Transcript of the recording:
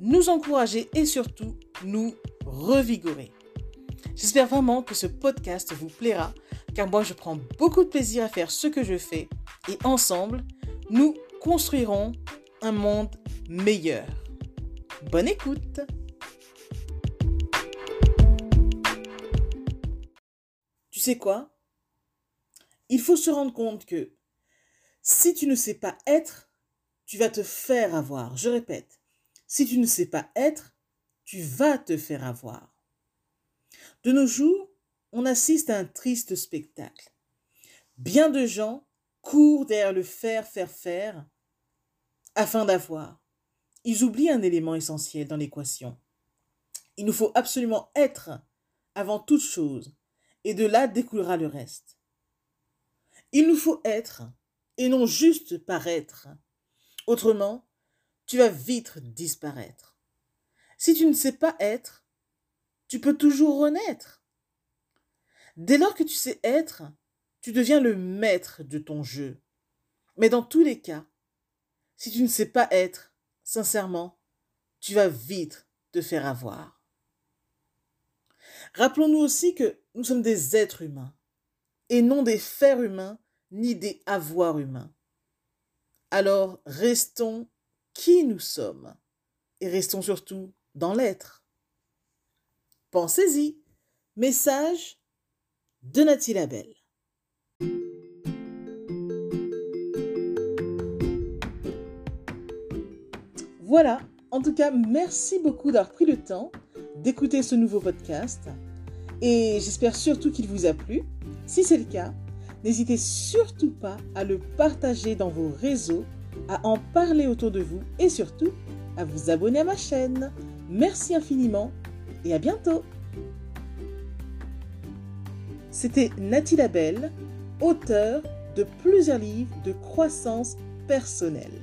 nous encourager et surtout nous revigorer. J'espère vraiment que ce podcast vous plaira car moi je prends beaucoup de plaisir à faire ce que je fais et ensemble, nous construirons un monde meilleur. Bonne écoute Tu sais quoi? Il faut se rendre compte que si tu ne sais pas être, tu vas te faire avoir. Je répète, si tu ne sais pas être, tu vas te faire avoir. De nos jours, on assiste à un triste spectacle. Bien de gens courent derrière le faire, faire, faire, afin d'avoir. Ils oublient un élément essentiel dans l'équation. Il nous faut absolument être avant toute chose, et de là découlera le reste. Il nous faut être, et non juste paraître. Autrement, tu vas vite disparaître. Si tu ne sais pas être, tu peux toujours renaître. Dès lors que tu sais être, tu deviens le maître de ton jeu. Mais dans tous les cas, si tu ne sais pas être, sincèrement, tu vas vite te faire avoir. Rappelons-nous aussi que nous sommes des êtres humains et non des fers humains ni des avoirs humains. Alors restons qui nous sommes et restons surtout dans l'être. Pensez-y. Message de Nathalie Labelle. Voilà, en tout cas, merci beaucoup d'avoir pris le temps d'écouter ce nouveau podcast et j'espère surtout qu'il vous a plu. Si c'est le cas, n'hésitez surtout pas à le partager dans vos réseaux, à en parler autour de vous et surtout à vous abonner à ma chaîne. Merci infiniment et à bientôt. C'était Nathalie Labelle, auteure de plusieurs livres de croissance personnelle.